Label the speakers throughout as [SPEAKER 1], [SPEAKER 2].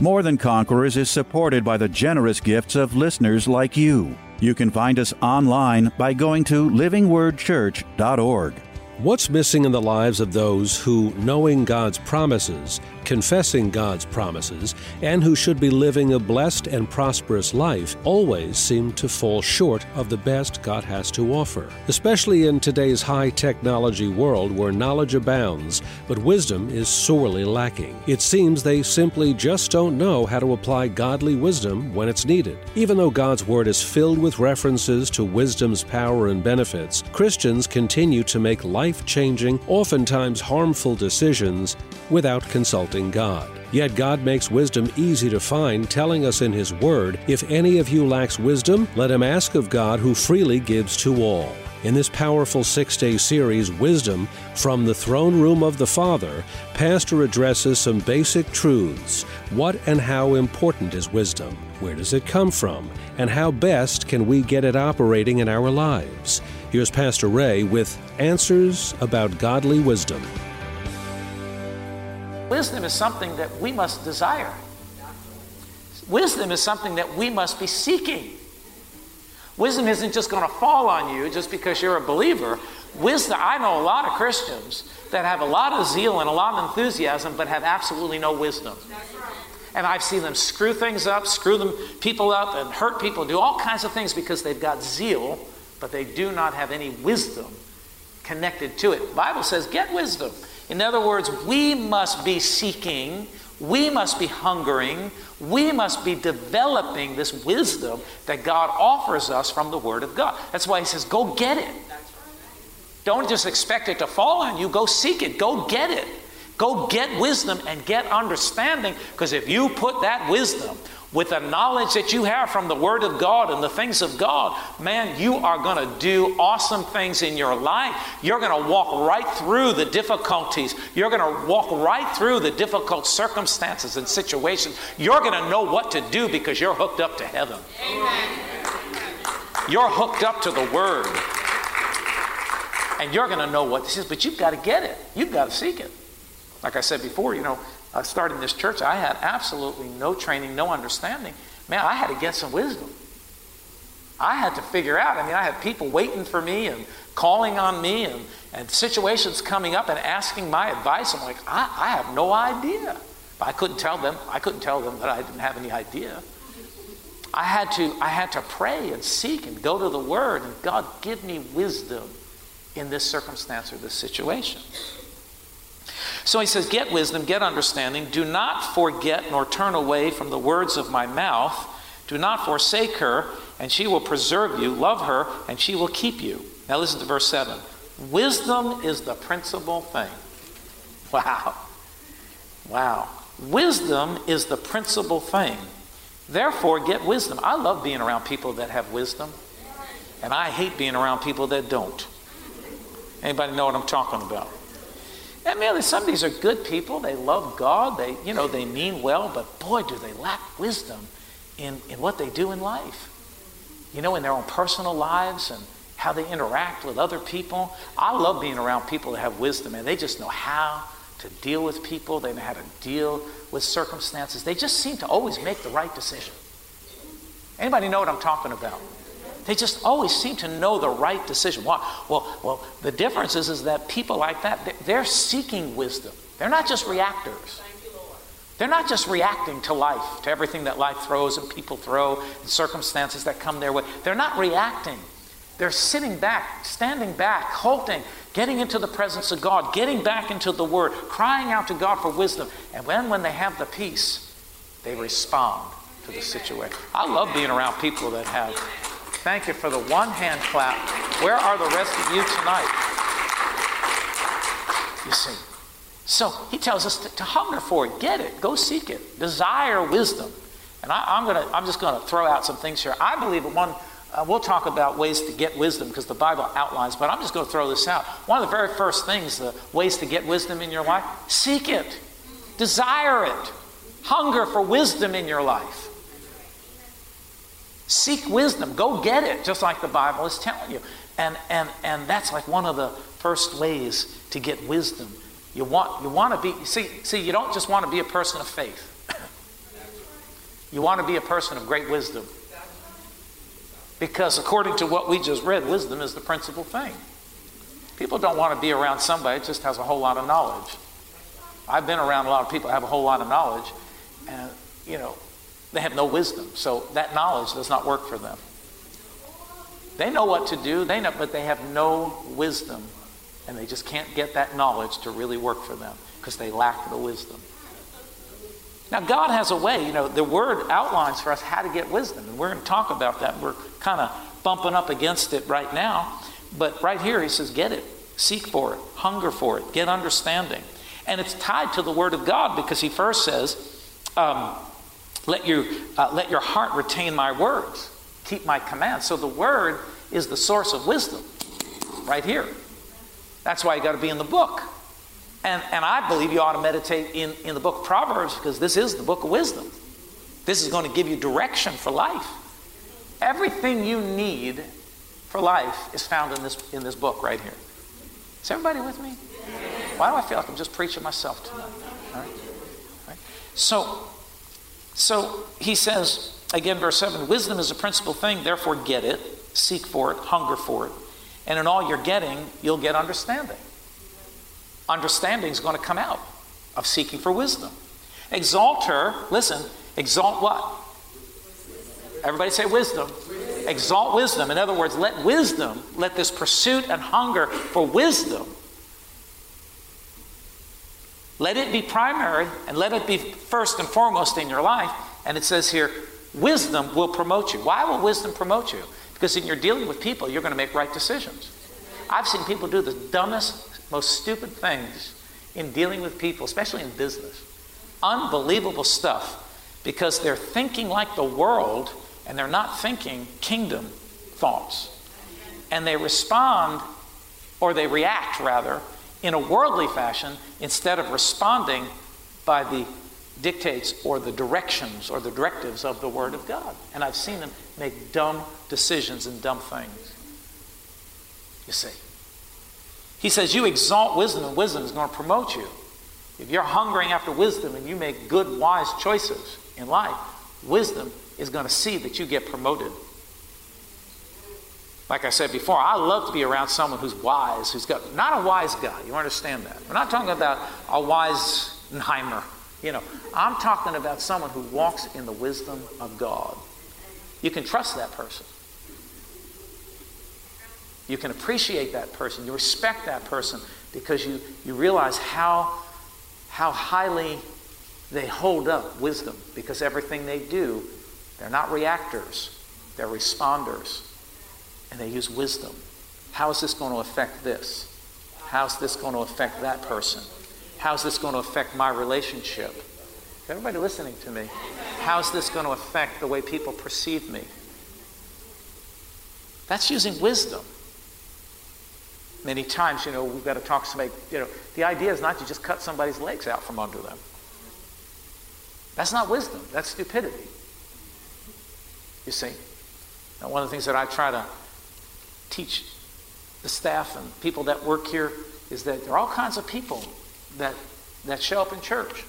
[SPEAKER 1] More Than Conquerors is supported by the generous gifts of listeners like you. You can find us online by going to livingwordchurch.org.
[SPEAKER 2] What's missing in the lives of those who, knowing God's promises, confessing God's promises, and who should be living a blessed and prosperous life, always seem to fall short of the best God has to offer? Especially in today's high technology world where knowledge abounds, but wisdom is sorely lacking. It seems they simply just don't know how to apply godly wisdom when it's needed. Even though God's Word is filled with references to wisdom's power and benefits, Christians continue to make life life changing, oftentimes harmful decisions without consulting God. Yet God makes wisdom easy to find, telling us in His Word, If any of you lacks wisdom, let him ask of God who freely gives to all. In this powerful six day series, Wisdom from the Throne Room of the Father, Pastor addresses some basic truths. What and how important is wisdom? Where does it come from? And how best can we get it operating in our lives? Here's Pastor Ray with answers about godly wisdom.
[SPEAKER 3] Wisdom is something that we must desire. Wisdom is something that we must be seeking. Wisdom isn't just going to fall on you just because you're a believer. Wisdom, I know a lot of Christians that have a lot of zeal and a lot of enthusiasm, but have absolutely no wisdom. And I've seen them screw things up, screw them people up, and hurt people, do all kinds of things because they've got zeal, but they do not have any wisdom connected to it. The Bible says, get wisdom. In other words, we must be seeking, we must be hungering, we must be developing this wisdom that God offers us from the Word of God. That's why He says, go get it. Don't just expect it to fall on you, go seek it, go get it. Go get wisdom and get understanding, because if you put that wisdom with the knowledge that you have from the Word of God and the things of God, man, you are going to do awesome things in your life. You're going to walk right through the difficulties. You're going to walk right through the difficult circumstances and situations. You're going to know what to do because you're hooked up to heaven. Amen. You're hooked up to the Word. And you're going to know what this is, but you've got to get it. You've got to seek it. Like I said before, you know, uh, starting this church, I had absolutely no training, no understanding. Man, I had to get some wisdom. I had to figure out. I mean, I had people waiting for me and calling on me and, and situations coming up and asking my advice. I'm like, I, I have no idea. But I couldn't tell them. I couldn't tell them that I didn't have any idea. I had to, I had to pray and seek and go to the Word and God give me wisdom in this circumstance or this situation. So he says, Get wisdom, get understanding. Do not forget nor turn away from the words of my mouth. Do not forsake her, and she will preserve you. Love her, and she will keep you. Now listen to verse 7. Wisdom is the principal thing. Wow. Wow. Wisdom is the principal thing. Therefore, get wisdom. I love being around people that have wisdom, and I hate being around people that don't. Anybody know what I'm talking about? I mean, some of these are good people. They love God. They, you know, they mean well, but boy, do they lack wisdom in, in what they do in life. You know, in their own personal lives and how they interact with other people. I love being around people that have wisdom, and they just know how to deal with people. They know how to deal with circumstances. They just seem to always make the right decision. Anybody know what I'm talking about? They just always seem to know the right decision. Why? Well, well, the difference is, is that people like that, they're seeking wisdom. They're not just reactors. They're not just reacting to life, to everything that life throws and people throw, and circumstances that come their way. They're not reacting. They're sitting back, standing back, halting, getting into the presence of God, getting back into the Word, crying out to God for wisdom. And when, when they have the peace, they respond to the situation. I love being around people that have Thank you for the one hand clap. Where are the rest of you tonight? You see, So he tells us to, to hunger for it, get it, go seek it, desire wisdom. And I, am gonna, I'm just going to throw out some things here. I believe that one, uh, we'll talk about ways to get wisdom because the Bible outlines, but I'm just going to throw this out. One of the very first things, the ways to get wisdom in your life, seek it, desire it, hunger for wisdom in your life. Seek wisdom, go get it, just like the Bible is telling you. And, and, and that's like one of the first ways to get wisdom. You want, you want to be, see, see, you don't just want to be a person of faith. you want to be a person of great wisdom. Because according to what we just read, wisdom is the principal thing. People don't want to be around somebody that just has a whole lot of knowledge. I've been around a lot of people that have a whole lot of knowledge, and, you know, they have no wisdom. So that knowledge does not work for them. They know what to do, they know, but they have no wisdom. And they just can't get that knowledge to really work for them because they lack the wisdom. Now, God has a way, you know, the word outlines for us how to get wisdom. And we're going to talk about that. We're kind of bumping up against it right now. But right here, he says, get it, seek for it, hunger for it, get understanding. And it's tied to the word of God because he first says, um, let, you, uh, let your heart retain my words keep my commands. So the word is the source of wisdom right here. That's why you got to be in the book. And, and I believe you ought to meditate in, in the book of Proverbs because this is the book of wisdom. This is going to give you direction for life. Everything you need for life is found in this, in this book right here. Is everybody with me? Why do I feel like I'm just preaching myself tonight? All right? All right. So, so he says, Again, verse 7 wisdom is a principal thing, therefore get it, seek for it, hunger for it. And in all you're getting, you'll get understanding. Understanding is going to come out of seeking for wisdom. Exalt her, listen, exalt what? Everybody say wisdom. Exalt wisdom. In other words, let wisdom, let this pursuit and hunger for wisdom, let it be primary and let it be first and foremost in your life. And it says here, Wisdom will promote you. Why will wisdom promote you? Because in you're dealing with people, you're going to make right decisions. I've seen people do the dumbest, most stupid things in dealing with people, especially in business. Unbelievable stuff because they're thinking like the world and they're not thinking kingdom thoughts. And they respond, or they react rather, in a worldly fashion instead of responding by the dictates or the directions or the directives of the Word of God. And I've seen them make dumb decisions and dumb things. You see. He says, You exalt wisdom, and wisdom is going to promote you. If you're hungering after wisdom and you make good, wise choices in life, wisdom is going to see that you get promoted. Like I said before, I love to be around someone who's wise, who's got not a wise guy. You understand that? We're not talking about a wise Heimer you know, I'm talking about someone who walks in the wisdom of God. You can trust that person. You can appreciate that person. You respect that person because you, you realize how, how highly they hold up wisdom because everything they do, they're not reactors, they're responders. And they use wisdom. How is this going to affect this? How's this going to affect that person? How's this going to affect my relationship? Is Everybody listening to me? How's this going to affect the way people perceive me? That's using wisdom. Many times, you know, we've got to talk to somebody, you know, the idea is not to just cut somebody's legs out from under them. That's not wisdom, that's stupidity. You see? Now, one of the things that I try to teach the staff and people that work here is that there are all kinds of people that, that show up in church.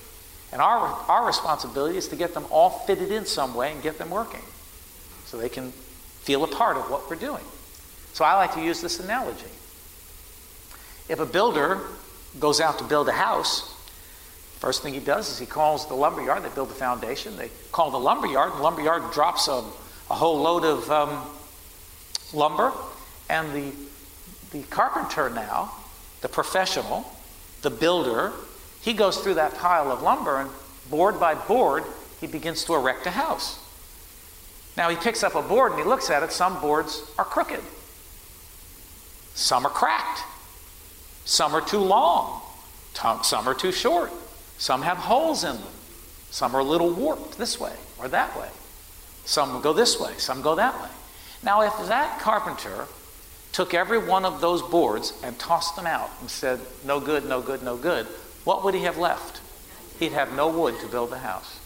[SPEAKER 3] And our, our responsibility is to get them all fitted in some way and get them working so they can feel a part of what we're doing. So I like to use this analogy. If a builder goes out to build a house, first thing he does is he calls the lumber yard. They build the foundation. They call the lumber yard. The lumber yard drops a, a whole load of um, lumber, and the the carpenter now, the professional, the builder, he goes through that pile of lumber and board by board, he begins to erect a house. Now he picks up a board and he looks at it. Some boards are crooked, some are cracked, some are too long, Some are too short. Some have holes in them. Some are a little warped this way or that way. Some go this way, some go that way. Now, if that carpenter took every one of those boards and tossed them out and said, no good, no good, no good, what would he have left? He'd have no wood to build the house.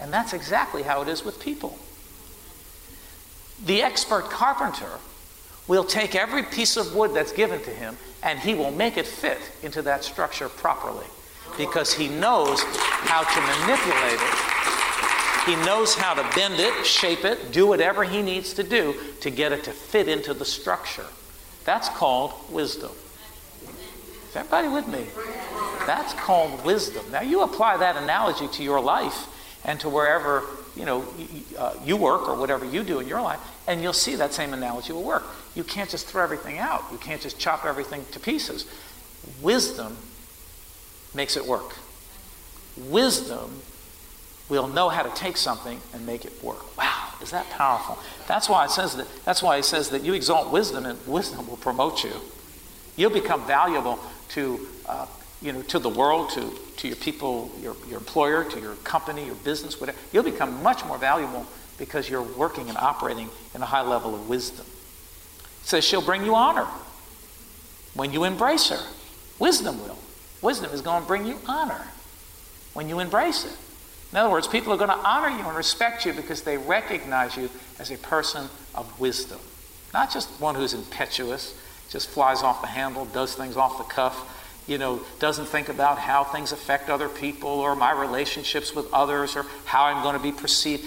[SPEAKER 3] And that's exactly how it is with people. The expert carpenter will take every piece of wood that's given to him and he will make it fit into that structure properly because he knows how to manipulate it. He knows how to bend it, shape it, do whatever he needs to do to get it to fit into the structure. That's called wisdom. Is everybody with me? That's called wisdom. Now you apply that analogy to your life and to wherever you know uh, you work or whatever you do in your life, and you'll see that same analogy will work. You can't just throw everything out. You can't just chop everything to pieces. Wisdom makes it work. Wisdom will know how to take something and make it work. Wow, is that powerful? That's why it says that that's why it says that you exalt wisdom and wisdom will promote you. You'll become valuable to uh, you know, to the world, to, to your people, your, your employer, to your company, your business, whatever. You'll become much more valuable because you're working and operating in a high level of wisdom. It says she'll bring you honor when you embrace her. Wisdom will. Wisdom is going to bring you honor when you embrace it. In other words, people are going to honor you and respect you because they recognize you as a person of wisdom. Not just one who's impetuous, just flies off the handle, does things off the cuff, you know, doesn't think about how things affect other people or my relationships with others or how I'm going to be perceived.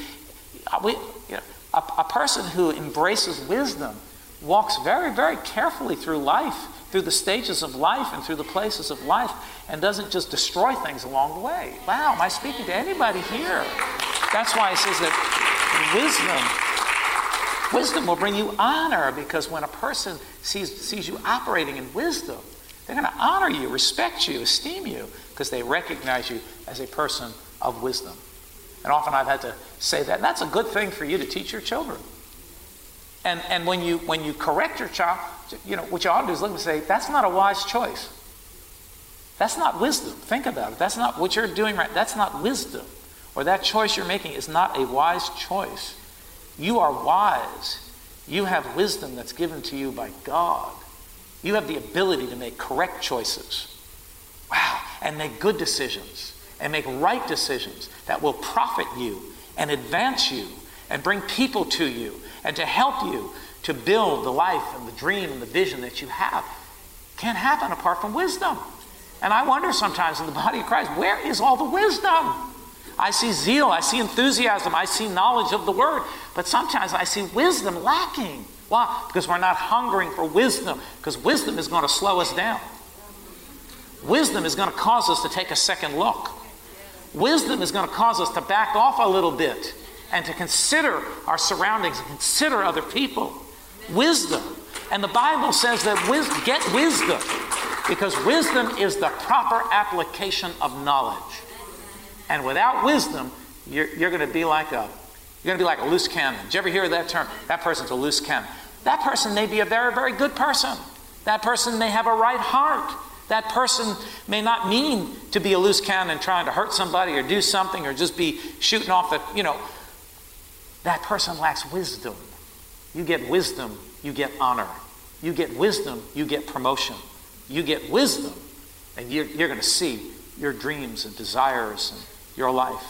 [SPEAKER 3] Uh, we, you know, a, a person who embraces wisdom walks very, very carefully through life, through the stages of life and through the places of life, and doesn't just destroy things along the way. Wow, am I speaking to anybody here? That's why it says that wisdom, wisdom will bring you honor because when a person sees, sees you operating in wisdom, they're going to honor you, respect you, esteem you, because they recognize you as a person of wisdom. And often I've had to say that. And that's a good thing for you to teach your children. And, and when, you, when you correct your child, you know, what you ought to do is look and say, that's not a wise choice. That's not wisdom. Think about it. That's not what you're doing right. That's not wisdom. Or that choice you're making is not a wise choice. You are wise. You have wisdom that's given to you by God. You have the ability to make correct choices. Wow. And make good decisions and make right decisions that will profit you and advance you and bring people to you and to help you to build the life and the dream and the vision that you have. Can't happen apart from wisdom. And I wonder sometimes in the body of Christ, where is all the wisdom? I see zeal, I see enthusiasm, I see knowledge of the word, but sometimes I see wisdom lacking. Why? Because we're not hungering for wisdom, because wisdom is going to slow us down. Wisdom is going to cause us to take a second look. Wisdom is going to cause us to back off a little bit and to consider our surroundings and consider other people. Wisdom. And the Bible says that wis- get wisdom because wisdom is the proper application of knowledge. And without wisdom, you're, you're going to be like a you're going to be like a loose cannon. Did you ever hear that term? That person's a loose cannon. That person may be a very, very good person. That person may have a right heart. That person may not mean to be a loose cannon trying to hurt somebody or do something or just be shooting off the, you know. That person lacks wisdom. You get wisdom, you get honor. You get wisdom, you get promotion. You get wisdom, and you're, you're going to see your dreams and desires and your life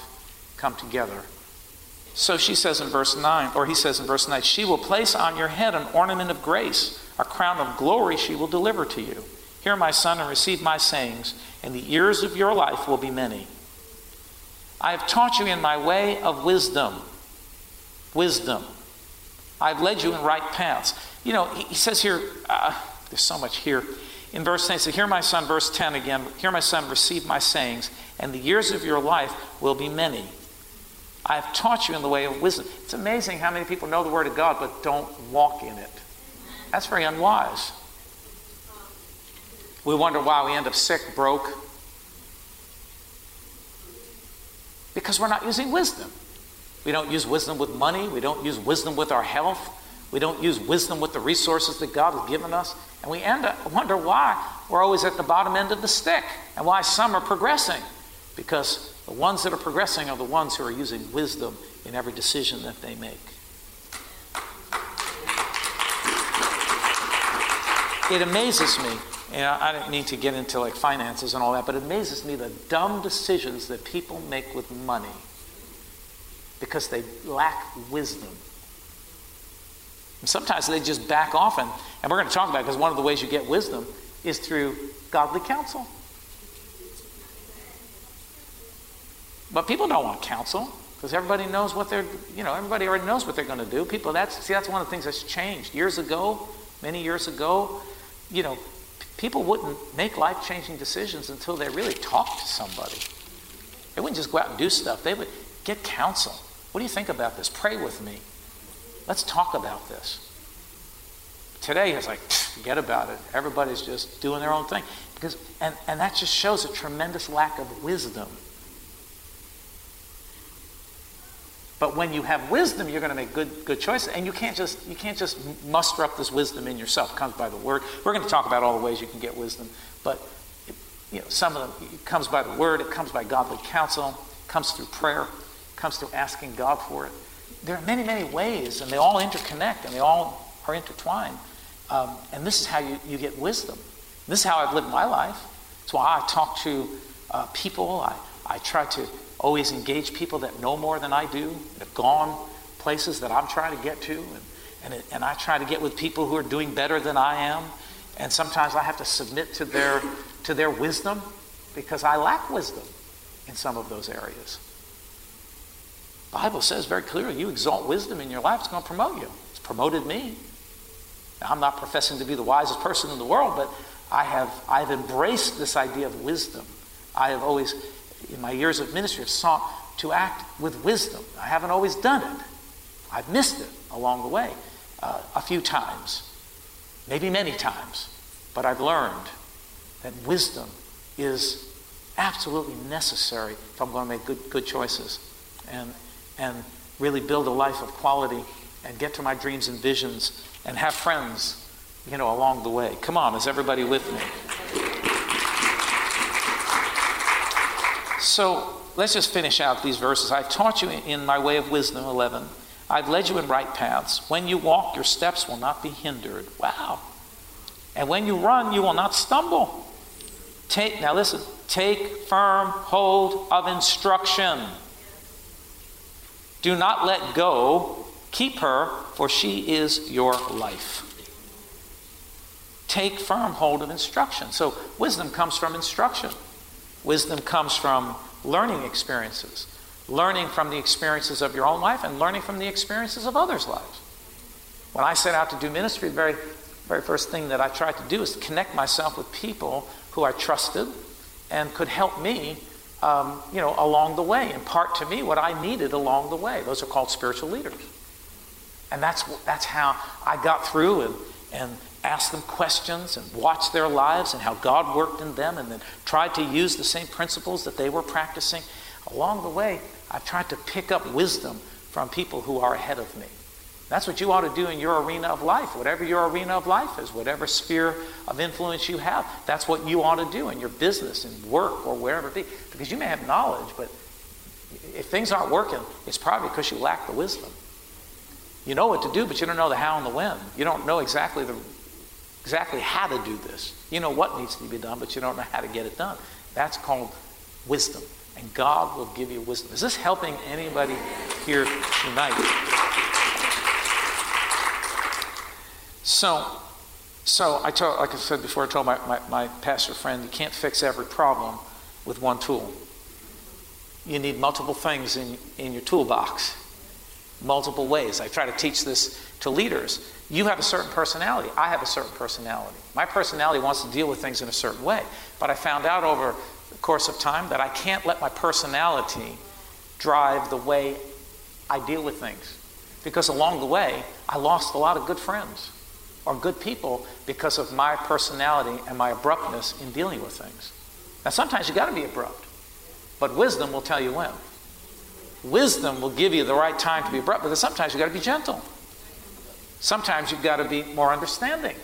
[SPEAKER 3] come together so she says in verse 9, or he says in verse 9, she will place on your head an ornament of grace, a crown of glory she will deliver to you. Hear, my son, and receive my sayings, and the years of your life will be many. I have taught you in my way of wisdom. Wisdom. I've led you in right paths. You know, he, says here, uh, there's so much here. In verse 10, he says, Hear, my son, verse 10 again, hear, my son, receive my sayings, and the years of your life will be many. I have taught you in the way of wisdom. It's amazing how many people know the Word of God but don't walk in it. That's very unwise. We wonder why we end up sick, broke. Because we're not using wisdom. We don't use wisdom with money. We don't use wisdom with our health. We don't use wisdom with the resources that God has given us. And we end up, wonder why we're always at the bottom end of the stick and why some are progressing. Because the ones that are progressing are the ones who are using wisdom in every decision that they make. It amazes me, and I don't mean to get into like finances and all that, but it amazes me the dumb decisions that people make with money because they lack wisdom. And sometimes they just back off, and, and we're going to talk about it because one of the ways you get wisdom is through godly counsel. But people don't want counsel because everybody knows what they're, you know, everybody already knows what they're going to do. People, that's, see, that's one of the things that's changed. Years ago, many years ago, you know, people wouldn't make life changing decisions until they really talked to somebody. They wouldn't just go out and do stuff, they would get counsel. What do you think about this? Pray with me. Let's talk about this. Today it's like, forget about it. Everybody's just doing their own thing. Because, and, and that just shows a tremendous lack of wisdom. But when you have wisdom, you're going to make good, good choices. And you can't, just, you can't just muster up this wisdom in yourself. It comes by the word. We're going to talk about all the ways you can get wisdom. But it, you know, some of them, it comes by the word, it comes by godly counsel, it comes through prayer, comes through asking God for it there are many, many ways, and they all interconnect and they all are intertwined. Um, and this is how you, you get wisdom. This is how I've lived my life. That's why I talk to uh, people. I, I try to always engage people that know more than I do, that have gone places that I'm trying to get to. And, and, it, and I try to get with people who are doing better than I am. And sometimes I have to submit to their, to their wisdom because I lack wisdom in some of those areas. Bible says very clearly, you exalt wisdom in your life, it's going to promote you. It's promoted me. Now, I'm not professing to be the wisest person in the world, but I have I've embraced this idea of wisdom. I have always, in my years of ministry, have sought to act with wisdom. I haven't always done it. I've missed it along the way uh, a few times, maybe many times, but I've learned that wisdom is absolutely necessary if I'm going to make good, good choices. And and really build a life of quality and get to my dreams and visions and have friends, you know, along the way. Come on, is everybody with me? So let's just finish out these verses. I've taught you in my way of wisdom, 11. I've led you in right paths. When you walk, your steps will not be hindered. Wow. And when you run, you will not stumble. Take, now listen, take firm hold of instruction. Do not let go. Keep her, for she is your life. Take firm hold of instruction. So, wisdom comes from instruction. Wisdom comes from learning experiences, learning from the experiences of your own life, and learning from the experiences of others' lives. When I set out to do ministry, the very, very first thing that I tried to do is to connect myself with people who I trusted and could help me um, you know, along the way, impart to me what I needed along the way. Those are called spiritual leaders. And that's, that's how I got through and, and asked them questions and watched their lives and how God worked in them and then tried to use the same principles that they were practicing. Along the way, I've tried to pick up wisdom from people who are ahead of me. That's what you ought to do in your arena of life, whatever your arena of life is, whatever sphere of influence you have. That's what you ought to do in your business and work or wherever it be. Because you may have knowledge, but if things aren't working, it's probably because you lack the wisdom. You know what to do, but you don't know the how and the when. You don't know exactly the exactly how to do this. You know what needs to be done, but you don't know how to get it done. That's called wisdom. And God will give you wisdom. Is this helping anybody here tonight? So, so I told, like I said before, I told my, my, my pastor friend, you can't fix every problem with one tool. You need multiple things in, in your toolbox, multiple ways. I try to teach this to leaders. You have a certain personality. I have a certain personality. My personality wants to deal with things in a certain way. But I found out over the course of time that I can't let my personality drive the way I deal with things. Because along the way, I lost a lot of good friends are good people because of my personality and my abruptness in dealing with things. Now, sometimes you got to be abrupt, but wisdom will tell you when. Wisdom will give you the right time to be abrupt, but sometimes you got to be gentle. Sometimes you've got to be more understanding.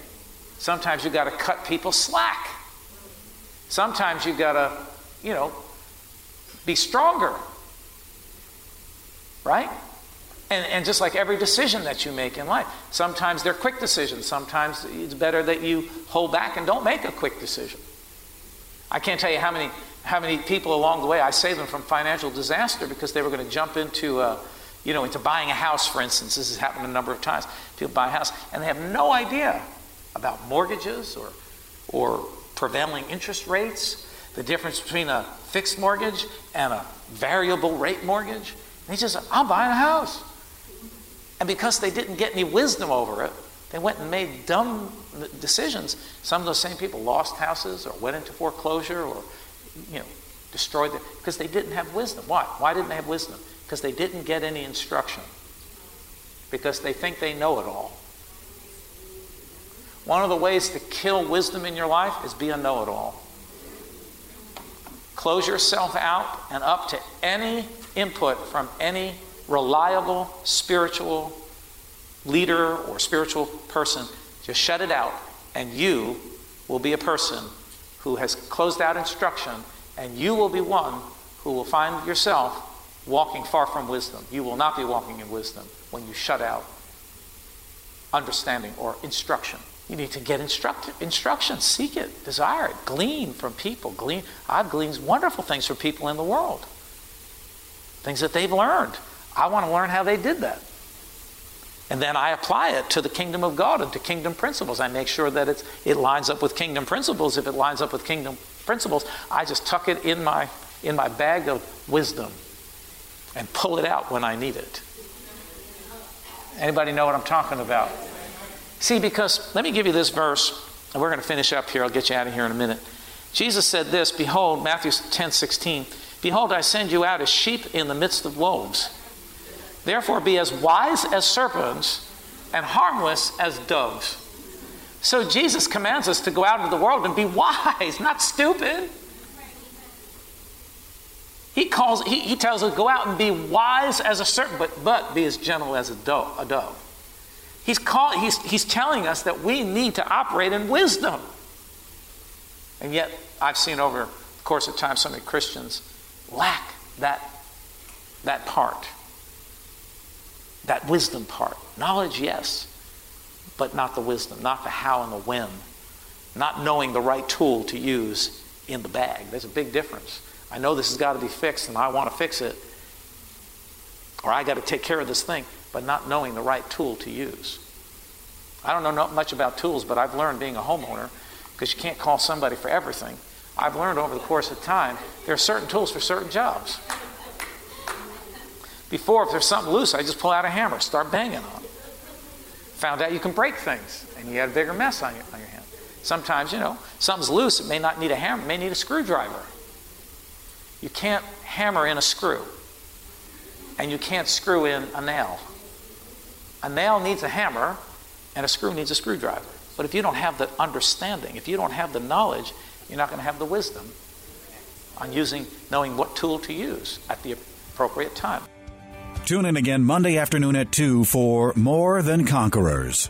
[SPEAKER 3] Sometimes you've got to cut people slack. Sometimes you've got to, you know, be stronger. Right? And, and just like every decision that you make in life, sometimes they're quick decisions. Sometimes it's better that you hold back and don't make a quick decision. I can't tell you how many, how many people along the way I saved them from financial disaster because they were going to jump into, uh, you know, into buying a house, for instance. This has happened a number of times. People buy a house and they have no idea about mortgages or, or prevailing interest rates, the difference between a fixed mortgage and a variable rate mortgage. And he says, I'm buying a house. And because they didn't get any wisdom over it, they went and made dumb decisions. Some of those same people lost houses or went into foreclosure or, you know, destroyed them because they didn't have wisdom. Why? Why didn't they have wisdom? Because they didn't get any instruction. Because they think they know it all. One of the ways to kill wisdom in your life is be a know it all. Close yourself out and up to any input from any reliable spiritual leader or spiritual person. Just shut it out, and you will be a person who has closed out instruction, and you will be one who will find yourself walking far from wisdom. You will not be walking in wisdom when you shut out understanding or instruction. You need to get instruct- instruction, seek it, desire it, glean from people. Glean. I've gleaned wonderful things from people in the world, things that they've learned. I want to learn how they did that. And then I apply it to the kingdom of God and to kingdom principles. I make sure that it's, it lines up with kingdom principles. If it lines up with kingdom principles, I just tuck it in my, in my bag of wisdom and pull it out when I need it. Anybody know what I'm talking about? See, because let me give you this verse, and we're going to finish up here. I'll get you out of here in a minute. Jesus said this Behold, Matthew 10 16, Behold, I send you out as sheep in the midst of wolves. Therefore, be as wise as serpents and harmless as doves. So, Jesus commands us to go out into the world and be wise, not stupid. He calls, he, he tells us, go out and be wise as a serpent, but, but be as gentle as a dove. A dove. He's, call, he's, he's telling us that we need to operate in wisdom. And yet, I've seen over the course of time so many Christians lack that, that part, that wisdom part. Knowledge, yes, but not the wisdom, not the how and the when, not knowing the right tool to use in the bag. There's a big difference. I know this has got to be fixed and I want to fix it, or I got to take care of this thing but not knowing the right tool to use. I don't know much about tools, but I've learned being a homeowner because you can't call somebody for everything. I've learned over the course of time there are certain tools for certain jobs. Before, if there's something loose, I just pull out a hammer, start banging on it. Found out you can break things, and you had a bigger mess on your, on your hand. Sometimes, you know, something's loose, it may not need a hammer, it may need a screwdriver. You can't hammer in a screw, and you can't screw in a nail. A nail needs a hammer, and a screw needs a screwdriver. But if you don't have the understanding, if you don't have the knowledge, you're not going to have the wisdom on using, knowing what tool to use at the appropriate time.
[SPEAKER 1] Tune in again Monday afternoon at 2 for More Than Conquerors.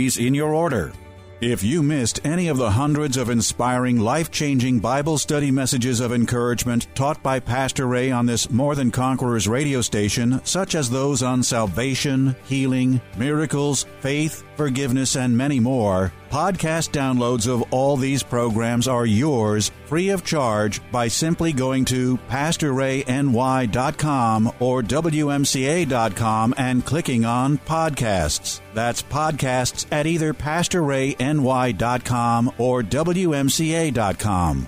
[SPEAKER 1] in your order. If you missed any of the hundreds of inspiring, life changing Bible study messages of encouragement taught by Pastor Ray on this More Than Conquerors radio station, such as those on salvation, healing, miracles, faith, forgiveness, and many more, podcast downloads of all these programs are yours free of charge by simply going to PastorRayNY.com or WMCA.com and clicking on podcasts. That's podcasts at either PastorRayNY.com or WMCA.com.